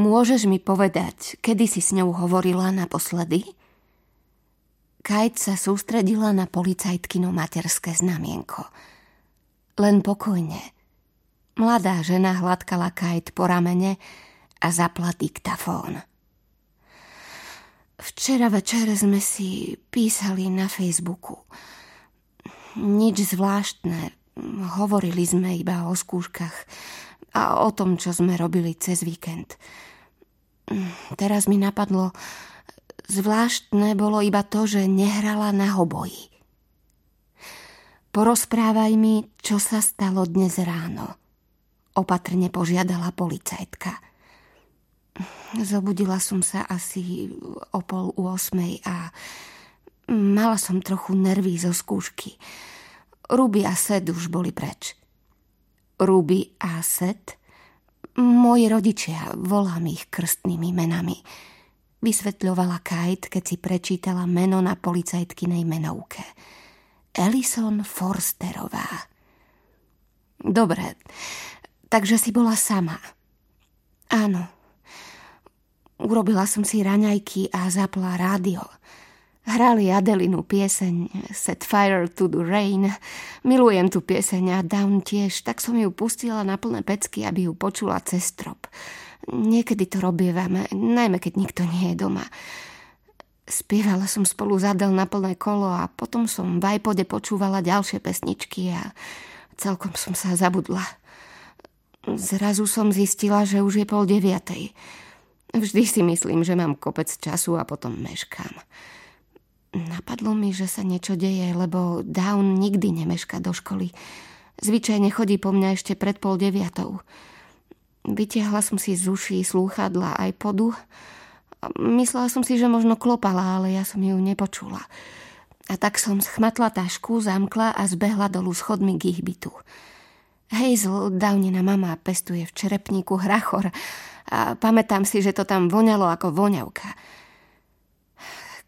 Môžeš mi povedať, kedy si s ňou hovorila naposledy? Kajt sa sústredila na policajtkino materské znamienko. Len pokojne. Mladá žena hladkala Kajt po ramene a zapla diktafón. Včera večer sme si písali na Facebooku. Nič zvláštne. Hovorili sme iba o skúškach a o tom, čo sme robili cez víkend. Teraz mi napadlo, zvláštne bolo iba to, že nehrala na hoboji. Porozprávaj mi, čo sa stalo dnes ráno. Opatrne požiadala policajtka. Zobudila som sa asi o pol u osmej a mala som trochu nervy zo skúšky. Ruby a Sed už boli preč. Ruby a Sed Moji rodičia, volám ich krstnými menami. Vysvetľovala Kate, keď si prečítala meno na policajtkinej menovke. Elison Forsterová. Dobre, takže si bola sama. Áno. Urobila som si raňajky a zapla rádio. Hrali Adelinu pieseň Set Fire to the Rain. Milujem tú pieseň a Down tiež, tak som ju pustila na plné pecky, aby ju počula cez strop. Niekedy to robievame, najmä keď nikto nie je doma. Spievala som spolu s Adel na plné kolo a potom som v iPode počúvala ďalšie pesničky a celkom som sa zabudla. Zrazu som zistila, že už je pol deviatej. Vždy si myslím, že mám kopec času a potom meškám. Napadlo mi, že sa niečo deje, lebo Down nikdy nemeška do školy. Zvyčajne chodí po mňa ešte pred pol deviatou. Vytiahla som si z uší slúchadla aj podu. Myslela som si, že možno klopala, ale ja som ju nepočula. A tak som schmatla tašku, zamkla a zbehla dolu schodmi k ich bytu. Hazel, Downina mama, pestuje v čerepníku hrachor a pamätám si, že to tam voňalo ako voňavka.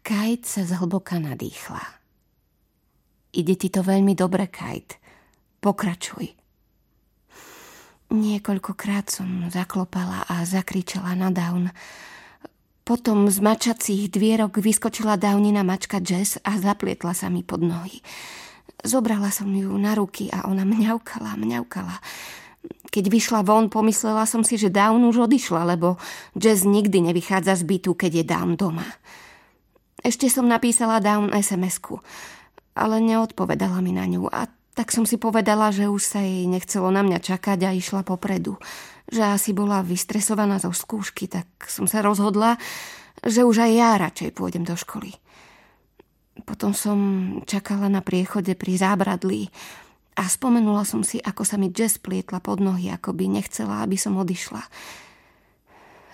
Kajt sa zhlboka nadýchla. Ide ti to veľmi dobre, Kajt. Pokračuj. Niekoľkokrát som zaklopala a zakričala na Down. Potom z mačacích dvierok vyskočila Downina mačka Jess a zaplietla sa mi pod nohy. Zobrala som ju na ruky a ona mňaukala, mňaukala. Keď vyšla von, pomyslela som si, že Down už odišla, lebo Jess nikdy nevychádza z bytu, keď je Down doma. Ešte som napísala Down SMS-ku, ale neodpovedala mi na ňu a tak som si povedala, že už sa jej nechcelo na mňa čakať a išla popredu. Že asi bola vystresovaná zo skúšky, tak som sa rozhodla, že už aj ja radšej pôjdem do školy. Potom som čakala na priechode pri zábradlí a spomenula som si, ako sa mi Jess plietla pod nohy, ako by nechcela, aby som odišla.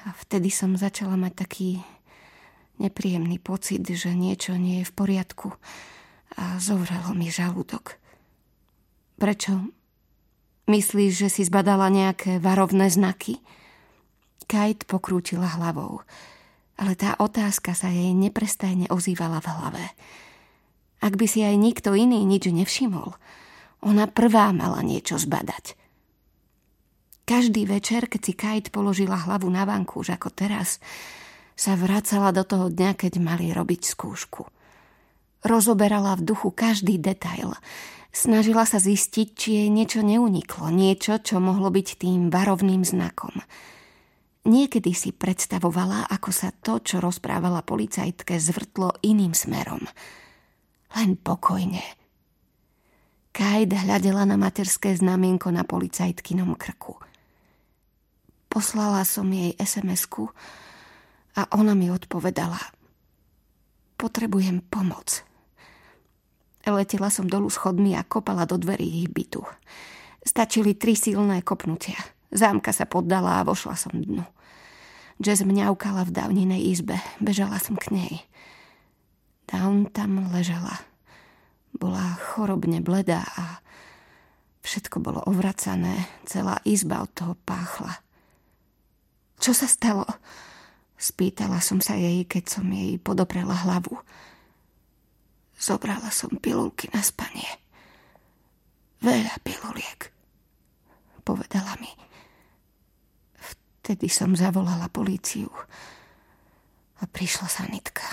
A vtedy som začala mať taký nepríjemný pocit, že niečo nie je v poriadku a zovrelo mi žalúdok. Prečo? Myslíš, že si zbadala nejaké varovné znaky? Kate pokrútila hlavou, ale tá otázka sa jej neprestajne ozývala v hlave. Ak by si aj nikto iný nič nevšimol, ona prvá mala niečo zbadať. Každý večer, keď si Kate položila hlavu na vanku, už ako teraz, sa vracala do toho dňa, keď mali robiť skúšku. Rozoberala v duchu každý detail. Snažila sa zistiť, či jej niečo neuniklo, niečo, čo mohlo byť tým varovným znakom. Niekedy si predstavovala, ako sa to, čo rozprávala policajtke, zvrtlo iným smerom. Len pokojne. Kajd hľadela na materské znamienko na policajtkinom krku. Poslala som jej SMS-ku, a ona mi odpovedala. Potrebujem pomoc. Letela som dolu schodmi a kopala do dverí ich bytu. Stačili tri silné kopnutia. Zámka sa poddala a vošla som dnu. Jazz mňaukala v dávninej izbe. Bežala som k nej. Down tam ležela. Bola chorobne bledá a všetko bolo ovracané. Celá izba od toho páchla. Čo sa stalo? Spýtala som sa jej, keď som jej podoprela hlavu. Zobrala som pilulky na spanie. Veľa piluliek, povedala mi. Tedy som zavolala políciu a prišla sanitka.